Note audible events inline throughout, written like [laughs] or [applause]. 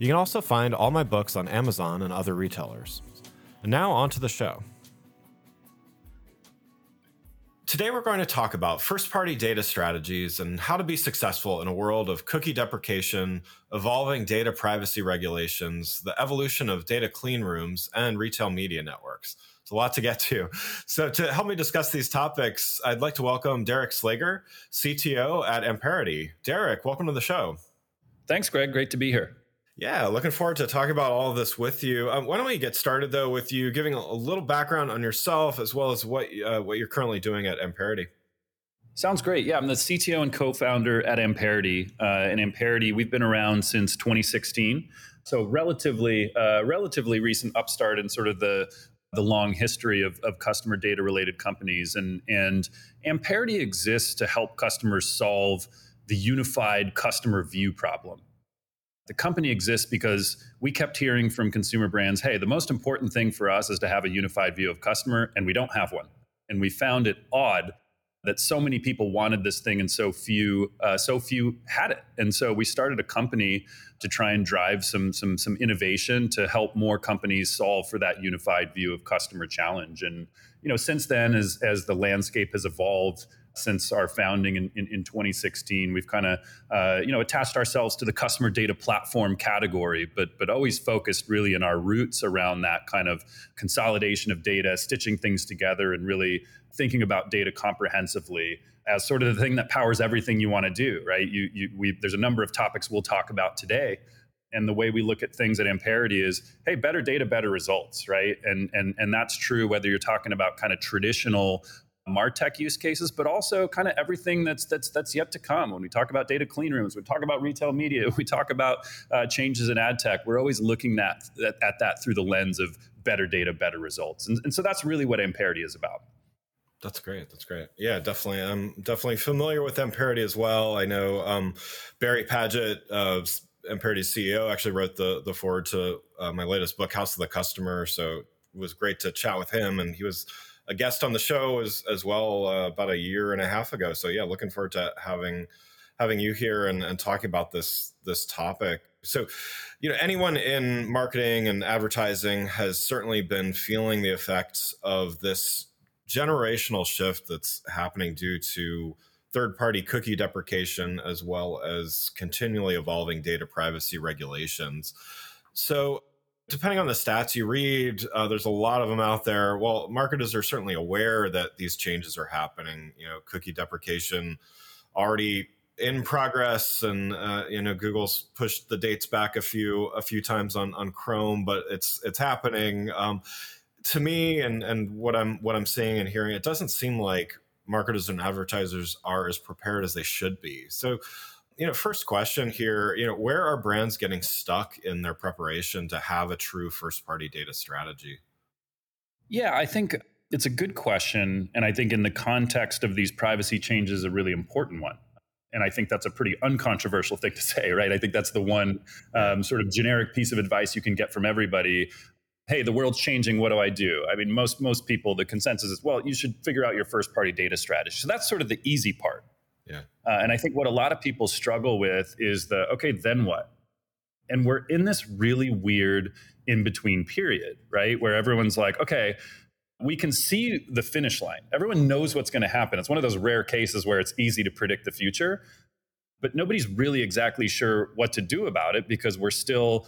You can also find all my books on Amazon and other retailers. And now on to the show. Today, we're going to talk about first party data strategies and how to be successful in a world of cookie deprecation, evolving data privacy regulations, the evolution of data clean rooms, and retail media networks. It's a lot to get to. So, to help me discuss these topics, I'd like to welcome Derek Slager, CTO at Amperity. Derek, welcome to the show. Thanks, Greg. Great to be here. Yeah, looking forward to talking about all of this with you. Um, why don't we get started though with you giving a, little background on yourself as well as what uh, what you're currently doing at Amperity. Sounds great. Yeah, I'm the CTO and co-founder at Amperity. Uh, and Amperity, we've been around since 2016, so relatively uh, relatively recent upstart in sort of the the long history of, of customer data related companies. And and Amperity exists to help customers solve the unified customer view problem. The company exists because we kept hearing from consumer brands hey, the most important thing for us is to have a unified view of customer, and we don't have one. And we found it odd that so many people wanted this thing and so few uh, so few had it and so we started a company to try and drive some some some innovation to help more companies solve for that unified view of customer challenge and you know since then as as the landscape has evolved since our founding in, in, in 2016. We've kind of uh, you know attached ourselves to the customer data platform category, but but always focused really in our roots around that kind of consolidation of data, stitching things together, and really thinking about data comprehensively as sort of the thing that powers everything you want to do. Right? You, you we, there's a number of topics we'll talk about today and the way we look at things at Amperity is, hey, better data, better results, right? And and and that's true whether you're talking about kind of traditional martech use cases but also kind of everything that's that's that's yet to come when we talk about data clean rooms we talk about retail media [laughs] we talk about uh, changes in ad tech we're always looking at, at, at, that through the lens of better data better results and, and so that's really what amperity is about that's great. That's great. Yeah, definitely. I'm definitely familiar with Amperity as well. I know um, Barry Padgett, uh, Amperity's CEO, actually wrote the the forward to uh, my latest book, House of the Customer. So it was great to chat with him, and he was a guest on the show as as well uh, about a year and a half ago. So yeah, looking forward to having having you here and, and talking about this this topic. So, you know, anyone in marketing and advertising has certainly been feeling the effects of this generational shift that's happening due to third party cookie deprecation as well as continually evolving data privacy regulations. So, depending on the stats you read, uh, there's a lot of them out there. Well, marketers are certainly aware that these changes are happening. You know, cookie deprecation already in progress, and uh, you know, Google's pushed the dates back a few a few times on on Chrome, but it's it's happening. Um, to me, and and what I'm what I'm seeing and hearing, it doesn't seem like marketers and advertisers are as prepared as they should be. So you know, first question here, you know, where are brands getting stuck in their preparation to have a true first party data strategy? Yeah, I think it's a good question. And I think in the context of these privacy changes, a really important one. And I think that's a pretty uncontroversial thing to say, right? I think that's the one um, sort of generic piece of advice you can get from everybody. Hey, the world's changing. What do I do? I mean, most most people, the consensus is, well, you should figure out your first party data strategy. So that's sort of the easy part. Yeah. Uh, and I think what a lot of people struggle with is the okay, then what? And we're in this really weird in between period, right? Where everyone's like, okay, we can see the finish line. Everyone knows what's going to happen. It's one of those rare cases where it's easy to predict the future, but nobody's really exactly sure what to do about it because we're still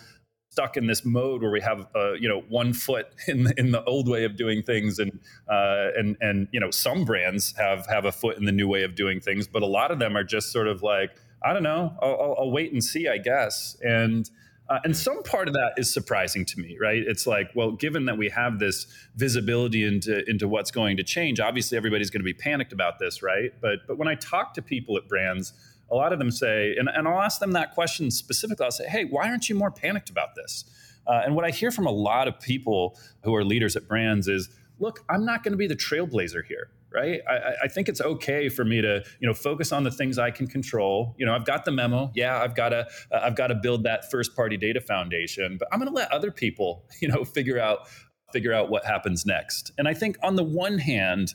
stuck in this mode where we have uh, you know one foot [laughs] in the, in the old way of doing things and uh, and and you know some brands have have a foot in the new way of doing things but a lot of them are just sort of like I don't know I'll, I'll, wait and see I guess and uh, and some part of that is surprising to me, right? It's like, well, given that we have this visibility into into what's going to change, obviously everybody's going to be panicked about this, right? But but when I talk to people at brands, a lot of them say, and, and I'll ask them that question specifically. I'll say, hey, why aren't you more panicked about this? Uh, and what I hear from a lot of people who are leaders at brands is, look, I'm not going to be the trailblazer here right? I, I, think it's okay for me to, you know, focus on the things I can control. You know, I've got the memo. Yeah, I've got to, uh, I've got to build that first party data foundation. But I'm going to let other people, [laughs] you know, figure out, figure out what happens next. And I think on the one hand,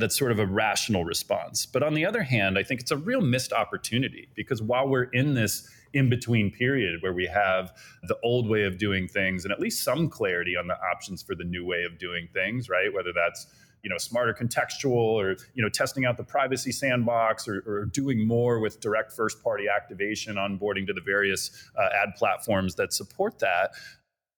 that's sort of a rational response. But on the other hand, I think it's a real missed opportunity because while we're in this in between period where we have the old way of doing things and at least some clarity on the options for the new way of doing things, right? Whether that's you know smarter contextual or you know testing out the privacy sandbox or, or doing more with direct first party activation onboarding to the various uh, ad platforms that support that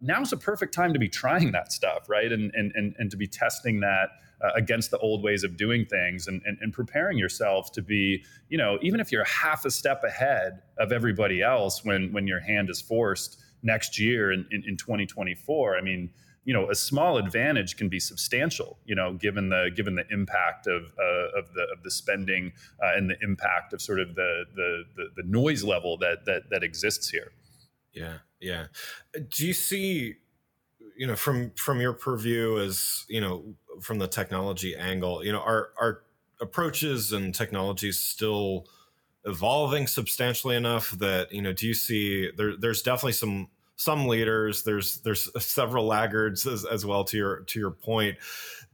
now's a perfect time to be trying that stuff right and and and, and to be testing that uh, against the old ways of doing things and, and, and preparing yourself to be you know even if you're half a step ahead of everybody else when when your hand is forced next year in, in, in 2024 i mean you know a small advantage can be substantial you know given the given the impact of uh, of the of the spending uh, and the impact of sort of the, the, the the noise level that that that exists here. Yeah yeah. Do you see you know from from your purview as you know from the technology angle you know our our approaches and technologies still evolving substantially enough that you know do you see there there's definitely some some leaders. There's there's [laughs] several laggards as, as well. To your to your point,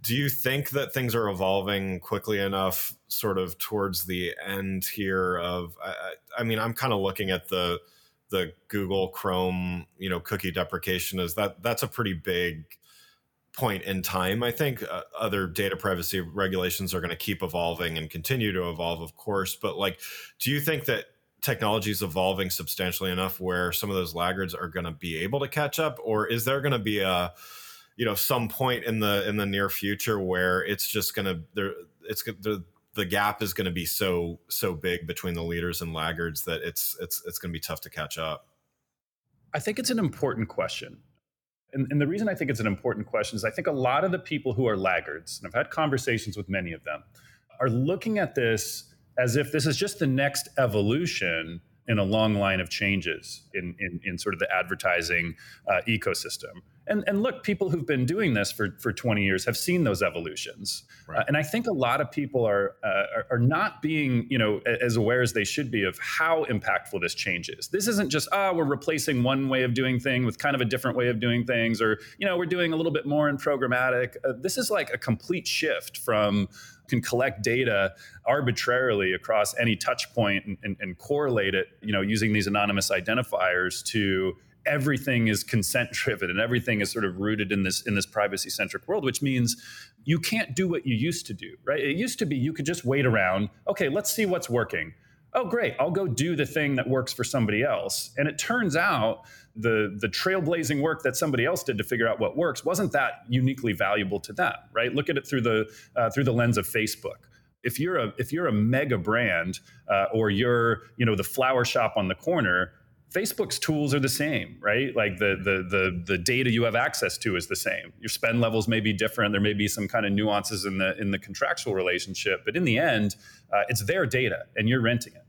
do you think that things are evolving quickly enough, sort of towards the end here? Of I, I mean, I'm kind of looking at the the Google Chrome, you know, cookie deprecation is that that's a pretty big point in time. I think uh, other data privacy regulations are going to keep evolving and continue to evolve, of course. But like, do you think that technology is evolving substantially enough where some of those laggards are going to be able to catch up or is there going to be a you know some point in the in the near future where it's just going to there it's the the gap is going to be so so big between the leaders and laggards that it's it's it's going to be tough to catch up. I think it's an important question. And, and the reason i think it's an important question is i think a lot of the people who are laggards and i've had conversations with many of them are looking at this as if this is just the next evolution in a long line of changes in, in, in sort of the advertising uh, ecosystem. And, and look, people who've been doing this for, for 20 years have seen those evolutions. Right. Uh, and I think a lot of people are, uh, are, are not being, you know, as aware as they should be of how impactful this change is. This isn't just, ah, oh, we're replacing one way of doing things with kind of a different way of doing things, or, you know, we're doing a little bit more in programmatic. Uh, this is like a complete shift from can collect data arbitrarily across any touch point and, and, and correlate it, you know, using these anonymous identifiers to everything is consent driven and everything is sort of rooted in this in this privacy centric world which means you can't do what you used to do right? It used to be you could just wait around okay let's see what's working. Oh great i'll go do the thing that works for somebody else. And it turns out the the trailblazing work that somebody else did to figure out what works wasn't that uniquely valuable to them right look at it through the uh, through the lens of facebook if you're a if you're a mega brand uh, or you're you know the flower shop on the corner Facebook's tools are the same, right? Like the, the the the data you have access to is the same. Your spend levels may be different. There may be some kind of nuances in the in the contractual relationship, but in the end, uh, it's their data, and you're renting it.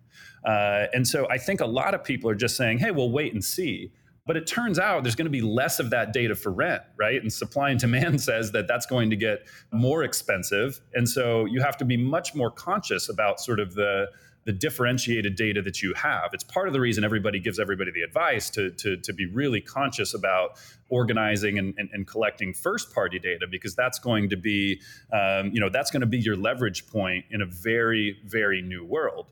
Uh, and so I think a lot of people are just saying, "Hey, we'll wait and see." But it turns out there's going to be less of that data for rent, right? And supply and demand [laughs] says that that's going to get more expensive, and so you have to be much more conscious about sort of the the differentiated data that you have. It's part of the reason everybody gives everybody the advice to, to, to be really conscious about organizing and, and, and collecting first party data because that's going to be, um, you know, that's going to be your leverage point in a very, very new world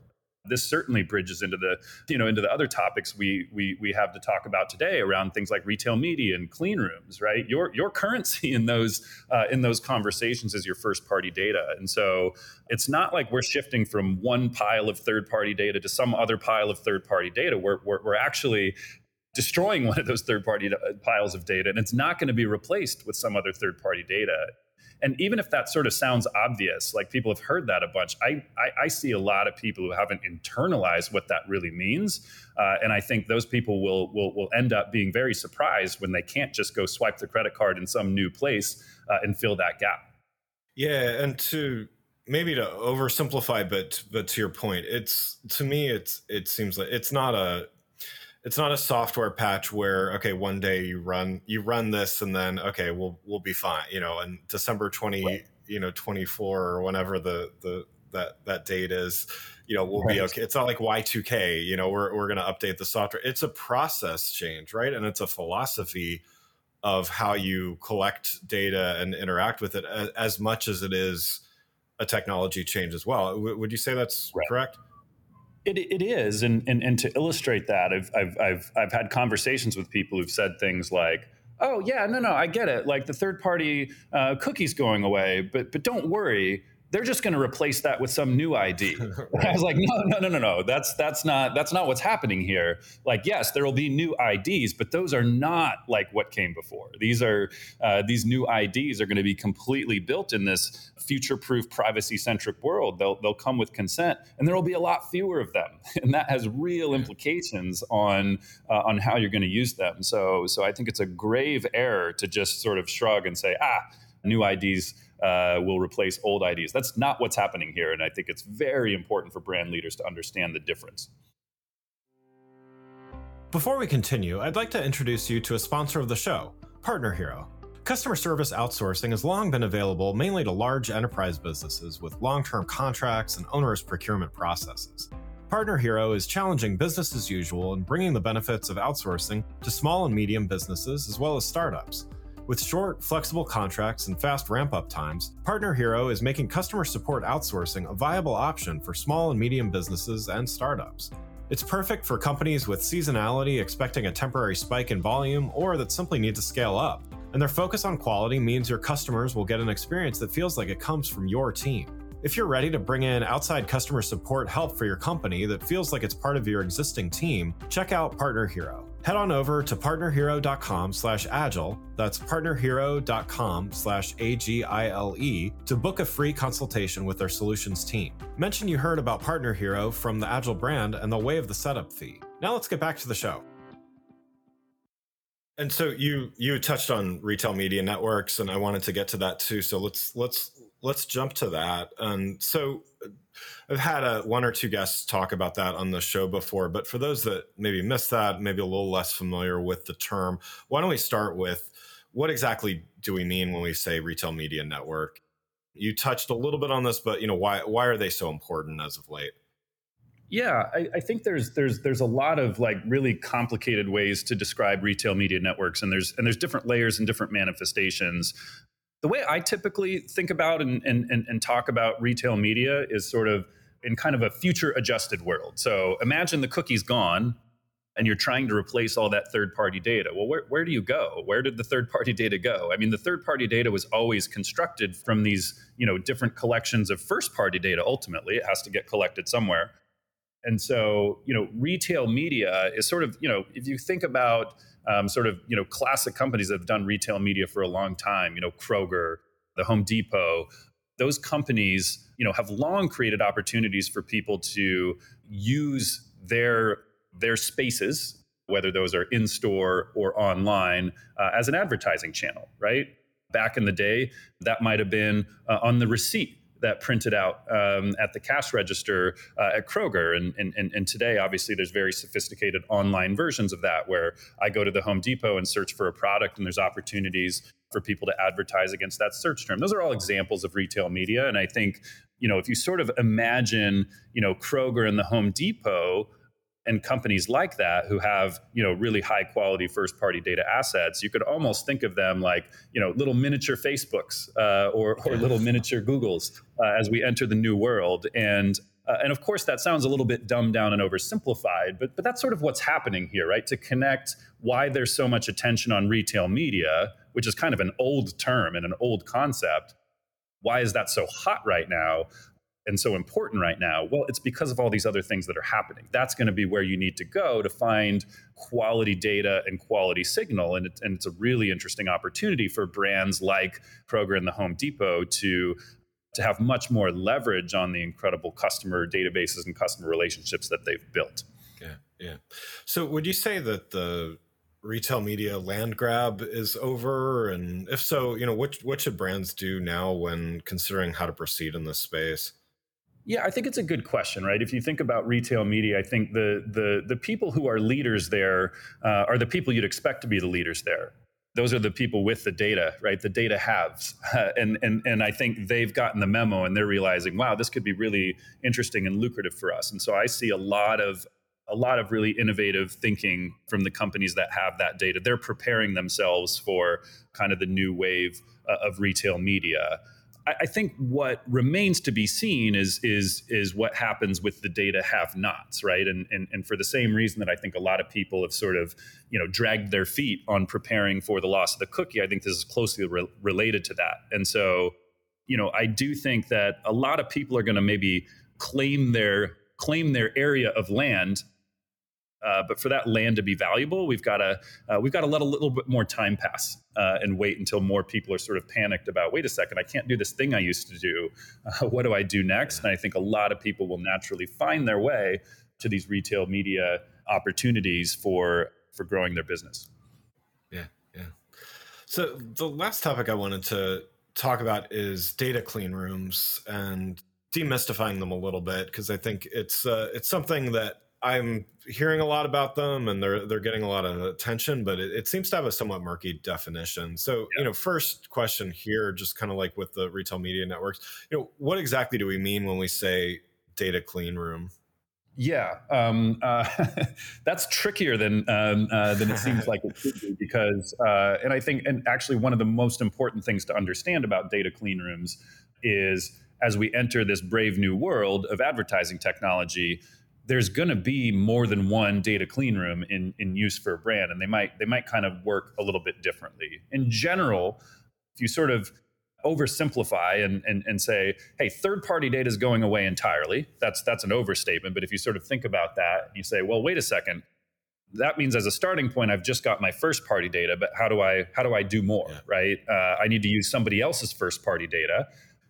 this certainly bridges into the you know into the other topics we we we have to talk about today around things like retail media and clean rooms right? Your your currency in those uh, in those conversations is your first party data. And so it's not like we're shifting from one pile of third party data to some other pile of third party data. We're, we're, we're actually destroying [laughs] one of those third party piles of data and it's not going to be replaced with some other third party data and even if that sort of sounds obvious like people have heard that a bunch i i, I see a lot of people who haven't internalized what that really means. Uh, and i think those people will, will will end up being very surprised when they can't just go swipe the credit card in some new place uh, and fill that gap. Yeah and to maybe to oversimplify but but to your point it's to me it's it seems like it's not a it's not a software patch where okay one day you run you run this and then okay we'll we'll be fine you know and december 20 right. you know 24 or whenever the the that that date is you know we'll right. be okay it's not like y2k you know we're, we're going to update the software it's a process change right and it's a philosophy of how you collect data and interact with it as, as much as it is a technology change as well w- would you say that's right. correct it, it is, and, and and to illustrate that, I've, I've I've I've had conversations with people who've said things like, "Oh yeah, no, no, I get it. Like the third party uh, cookies going away, but but don't worry, they're just going to replace that with some new ID. right. [laughs] I was like, no, no, no, no, no. That's that's not that's not what's happening here. Like, yes, there will be new IDs, but those are not like what came before. These are uh, these new IDs are going to be completely built in this future-proof, privacy-centric world. They'll they'll come with consent, and there will be a lot fewer of them, [laughs] and that has real implications on uh, on how you're going to use them. So so I think it's a grave error to just sort of shrug and say, ah, new IDs uh, will replace old IDs. That's not what's happening here. And I think it's very important for brand leaders to understand the difference. Before we continue, I'd like to introduce you to a sponsor of the show, PartnerHero. Customer service outsourcing has long been available mainly to large enterprise businesses with long term contracts and onerous procurement processes. PartnerHero is challenging business as usual and bringing the benefits of outsourcing to small and medium businesses as well as startups. With short, flexible contracts and fast ramp up times, PartnerHero is making customer support outsourcing a viable option for small and medium businesses and startups. It's perfect for companies with seasonality expecting a temporary spike in volume or that simply need to scale up. And their focus on quality means your customers will get an experience that feels like it comes from your team. If you're ready to bring in outside customer support help for your company that feels like it's part of your existing team, check out PartnerHero head on over to partnerhero.com slash agile. That's partnerhero.com slash a-g-i-l-e to book a free consultation with their solutions team. Mention you heard about PartnerHero from the agile brand and they'll waive the setup fee. Now let's get back to the show. And so you you touched on retail media networks and i wanted to get to that too. So let's let's let's jump to that and so uh, I've had a, one or two guests talk about that on the show before, but for those that maybe missed that, maybe a little less familiar with the term, why don't we start with what exactly do we mean when we say retail media network? You touched a little bit on this, but you know why why are they so important as of late? Yeah, I, I, think there's there's there's a lot of like really complicated ways to describe retail media networks, and there's and there's different layers and different manifestations the way I typically think about and, and, and, talk about retail media is sort of in kind of a future adjusted world. So imagine the cookie's gone and you're trying to replace all that third party data. Well, where, where do you go? Where did the third party data go? I mean, the third party data was always constructed from these, you know, different collections of first party data. Ultimately, it has to get collected somewhere. And so, you know, retail media is sort of, you know, if you think about um, sort of you know classic companies that have done retail media for a long time. You know, Kroger, the Home Depot. Those companies, you know, have long created opportunities for people to use their their spaces, whether those are in store or online, uh, as an advertising channel. Right. Back in the day, that might have been uh, on the receipt that printed out um, at the cash register uh, at Kroger. And, and, and today, obviously, there's very sophisticated online versions of that where I go to the Home Depot and search for a product, and there's opportunities for people to advertise against that search term. Those are all examples of retail media. And I think, you know, if you sort of imagine, you know, Kroger and the Home Depot and companies like that who have you know really high quality first party data assets you could almost think of them like you know little miniature facebooks uh, or, or little miniature googles uh, as we enter the new world. And uh, and of course that sounds a little bit dumbed down and oversimplified but but that's sort of what's happening here right? To connect why there's so much attention on retail media which is kind of an old term and an old concept why is that so hot right now and so important right now? Well, it's because of all these other things that are happening. That's going to be where you need to go to find quality data and quality signal. And, it, and it's a really interesting opportunity for brands like Kroger and the Home Depot to to have much more leverage on the incredible customer databases and customer relationships that they've built. Yeah, yeah. So would you say that the retail media land grab is over and if so you know what what should brands do now when considering how to proceed in this space yeah, I think it's a good question, right? If you think about retail media, I think the the the people who are leaders there uh, are the people you'd expect to be the leaders there. Those are the people with the data, right? The data haves, uh, [laughs] and and and I think they've gotten the memo and they're realizing, wow, this could be really interesting and lucrative for us. And so I see a lot of a lot of really innovative thinking from the companies that have that data. They're preparing themselves for kind of the new wave uh, of retail media. I, I, think what remains to be seen is is is what happens with the data have-nots, right? And, and and for the same reason that I think a lot of people have sort of you know dragged their feet on preparing for the loss of the cookie, I think this is closely re- related to that. And so, you know, I do think that a lot of people are going to maybe claim their claim their area of land uh, but for that land to be valuable, we've got to uh, we've got to let a little bit more time pass uh, and wait until more people are sort of panicked about. Wait a second, I can't do this thing I used to do. [laughs] what do I do next? And I think a lot of people will naturally find their way to these retail media opportunities for for growing their business. Yeah, yeah. So the last topic I wanted to talk about is data clean rooms and demystifying them a little bit because I think it's uh, it's something that I'm hearing a lot about them and they're they're getting a lot of attention, but it, it seems to have a somewhat murky definition. So, yeah. you know, first question here, just kind of like with the retail media networks, you know, what exactly do we mean when we say data clean room? Yeah, um, uh, [laughs] that's trickier than um, uh, than it seems like it should be [laughs] because, uh, and I think, and actually, one of the most important things to understand about data clean rooms is as we enter this brave new world of advertising technology, there's going to be more than one data clean room in, in use for a brand and they might they might kind of work a little bit differently. In general if you sort of oversimplify and, and, and say hey third party data is going away entirely that's that's an overstatement but if you sort of think about that you say well wait a second. That means as a starting point i've just got my first party data but how do i how do i do more? Yeah. right? Uh, i need to use somebody else's first party data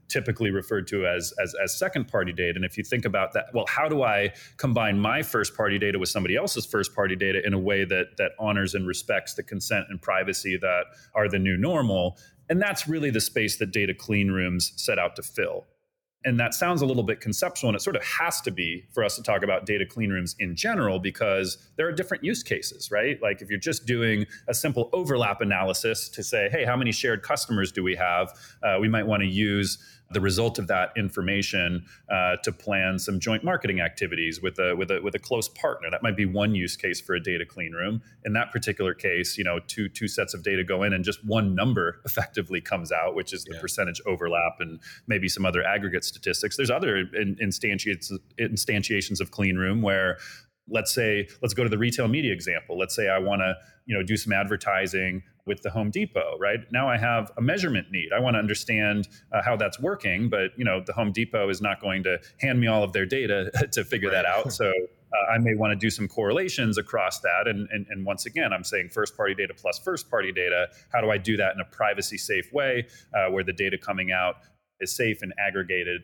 typically referred to as, as, as second party data. And if you think about that, well, how do I combine my first party data with somebody else's first party data in a way that that honors and respects the consent and privacy that are the new normal? And that's really the space that data clean rooms set out to fill. And that sounds a little bit conceptual, and it sort of has to be for us to talk about data clean rooms in general because there are different use cases, right? Like if you're just doing a simple overlap analysis to say, hey, how many shared customers do we have? Uh, we might want to use the result of that information uh, to plan some joint marketing activities with a with a with a close partner. That might be one use case for a data clean room. In that particular case, you know, two two sets of data go in and just one number [laughs] effectively comes out, which is the yeah. percentage overlap and maybe some other aggregate statistics. There's other instantiations instantiations of clean room where let's say let's go to the retail media example let's say i want to you know do some advertising with the Home Depot, right? Now I have a measurement need. I want to understand uh, how that's working, but you know, the Home Depot is not going to hand me all of their data [laughs] to figure right. that out. So uh, I may want to do some correlations across that. And, and, and once again, I'm saying first party data plus first party data. How do I do that in a privacy safe way uh, where the data coming out is safe and aggregated,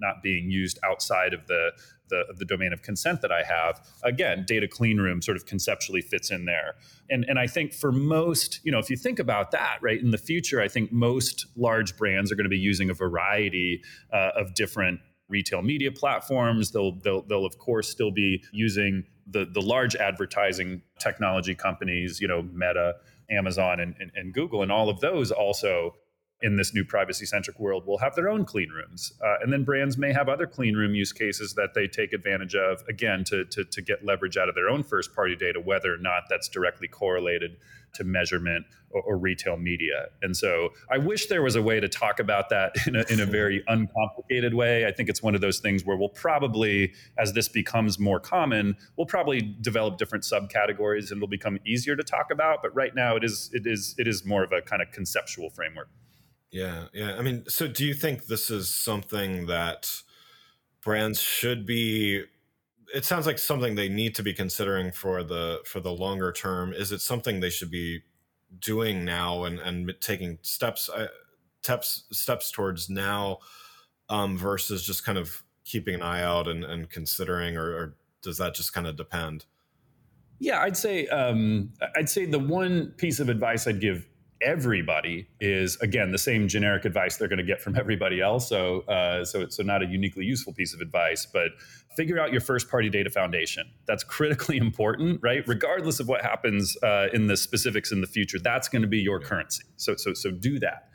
not being used outside of the the, the domain of consent that I have, again, data clean room sort of conceptually fits in there. And, and I think for most, you know, if you think about that, right, in the future, I think most large brands are going to be using a variety uh, of different retail media platforms. They'll, they'll, they'll of course still be using the, the large advertising technology companies, you know, Meta, Amazon, and, and, and Google, and all of those also in this new privacy centric world will have their own clean rooms. Uh, and then brands may have other clean room use cases that they take advantage of, again, to, to, to get leverage out of their own first party data, whether or not that's directly correlated to measurement or, or, retail media. And so I wish there was a way to talk about that in a, in a very [laughs] uncomplicated way. I think it's one of those things where we'll probably, as this becomes more common, we'll probably develop different subcategories and it'll become easier to talk about. But right now it is, it is, it is more of a kind of conceptual framework. Yeah, yeah. I mean, so do you think this is something that brands should be it sounds like something they need to be considering for the for the longer term is it something they should be doing now and and taking steps uh, steps steps towards now um, versus just kind of keeping an eye out and, and considering or, or does that just kind of depend yeah i'd say um, i'd say the one piece of advice i'd give everybody is again the same generic advice they're going to get from everybody else. So, uh, so so not a uniquely useful piece of advice, but figure out your first party data foundation. That's critically [laughs] important, right? Regardless of what happens uh, in the specifics in the future, that's going to be your currency. So so so do that.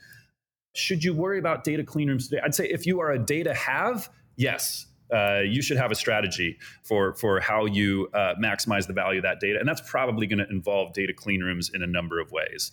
Should you worry about data clean rooms today? I'd say if you are a data have, yes, uh, you should have a strategy for for how you uh, maximize the value of that data, and that's probably going to involve data clean rooms in a number of ways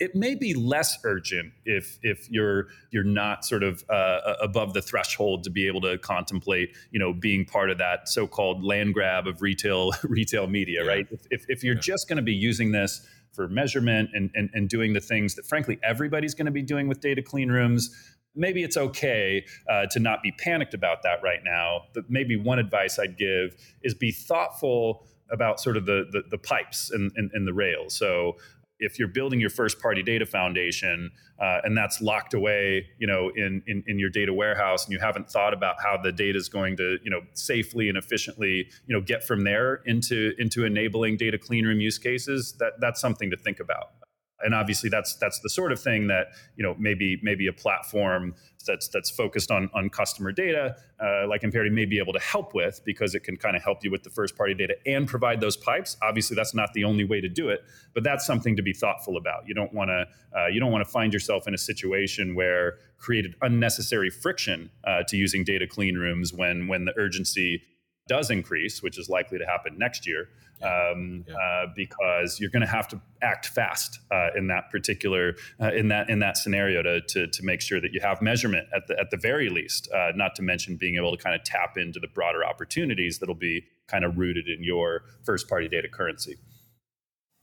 it may be less urgent if if you're you're not sort of uh, above the threshold to be able to contemplate you know being part of that so-called land grab of retail [laughs] retail media yeah. right if, if, if you're yeah. just going to be using this for measurement and, and and doing the things that frankly everybody's going to be doing with data clean rooms maybe it's okay uh, to not be panicked about that right now but maybe one advice i'd give is be thoughtful about sort of the the, the pipes and, and, and the rails so if you're building your first party data foundation uh, and that's locked away you know in, in, in your data warehouse and you haven't thought about how the data is going to you know safely and efficiently you know get from there into into enabling data clean room use cases that that's something to think about and obviously that's that's the sort of thing that you know maybe maybe a platform that's that's focused on on customer data uh, like Amperity may be able to help with because it can kind of help you with the first party data and provide those pipes. Obviously that's not the only way to do it but that's something to be thoughtful about. You don't want to uh, you don't want to find yourself in a situation where created unnecessary friction uh, to using data clean rooms when when the urgency does increase, which is likely to happen next year, um, yeah. uh, because you're going to have to act fast uh, in that particular uh, in that in that scenario to, to, to make sure that you have measurement at the at the very least. Uh, not to mention being able to kind of tap into the broader opportunities that'll be kind of rooted in your first party data currency.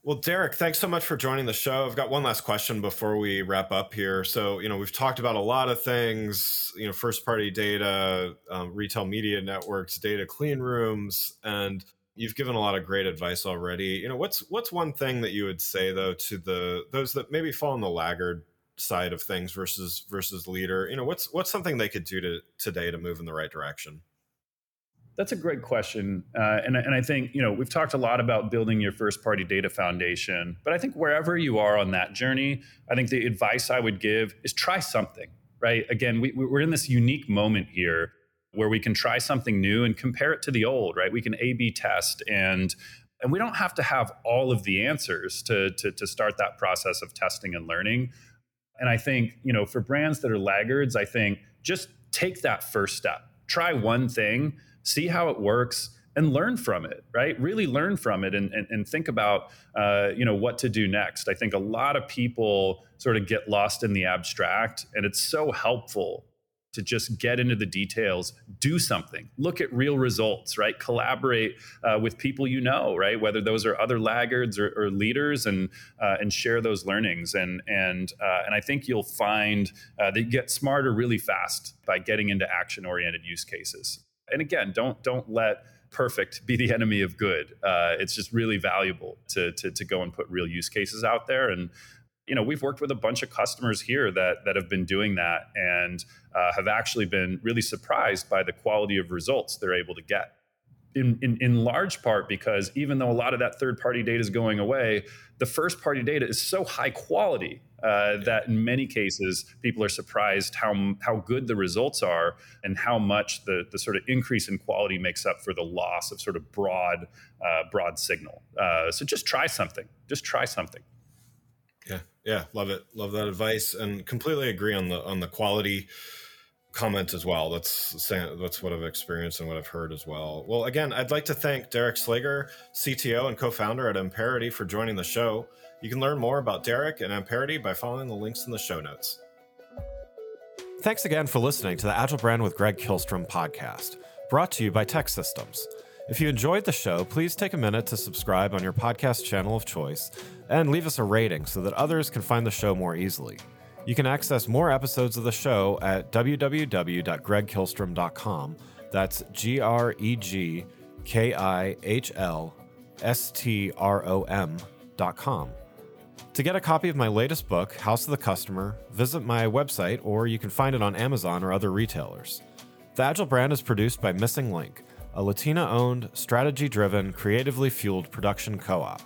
Well, Derek, thanks so much for joining the show. I've got one last question before we wrap up here. So, you know, we've talked about a lot of things, you know, first party data, um, retail media networks, data clean rooms, and you've given a lot of great advice already. You know, what's what's one thing that you would say though to the those that maybe fall on the laggard side of things versus versus leader? You know, what's what's something they could do to today to move in the right direction? That's a great question. Uh, and, and I think, you know, we've talked a lot about building your first party data foundation, but I think wherever you are on that journey, I think the advice I would give is try something, right? Again, we, we're in this unique moment here where we can try something new and compare it to the old, right? We can A B test and and we don't have to have all of the answers to, to, to start that process of testing and learning. And I think, you know, for brands that are laggards, I think just take that first step. Try one thing see how it works and learn from it right really learn from it and, and, and think about uh, you know what to do next i think a lot of people sort of get lost in the abstract and it's so helpful to just get into the details, do something, look at real results, right? Collaborate uh, with people you know, right? Whether those are other laggards or, or leaders, and uh, and share those learnings. And and uh, and I think you'll find uh, that you get smarter really fast by getting into action oriented use cases and again, don't don't let perfect be the enemy of good. Uh, it's just really valuable to, to to go and put real use cases out there. And you know, we've worked with a bunch of customers here that that have been doing that and uh, have actually been really surprised by the quality of results they're able to get. In, in, in large part because even though a lot of that third party data is going away, the first party data is so high quality uh, that in many cases people are surprised how how good the results are and how much the the sort of increase in quality makes up for the loss of sort of broad uh, broad signal. Uh, so just try something. Just try something. Yeah, yeah, love it. Love that advice, and completely agree on the on the quality comment as well. That's that's what I've experienced and what I've heard as well. Well, again, I'd like to thank Derek Slager, CTO and co-founder at Amperity, for joining the show. You can learn more about Derek and Amperity by following the links in the show notes. Thanks again for listening to the Agile Brand with Greg Kihlstrom podcast, brought to you by TEKsystems. If you enjoyed the show, please take a minute to subscribe on your podcast channel of choice and leave us a rating so that others can find the show more easily. You can access more episodes of the show at www.gregkihlstrom.com That's G R E G K I H L S T R O M dot com. To get a copy of my latest book, House of the Customer, visit my website or you can find it on Amazon or other retailers. The Agile brand is produced by Missing Link, a Latina owned, strategy driven, creatively fueled production co op.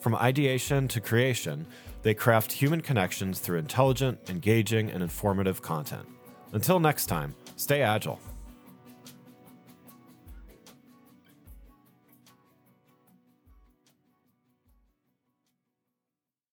From ideation to creation, they craft human connections through intelligent, engaging, and informative content. Until next time, stay agile.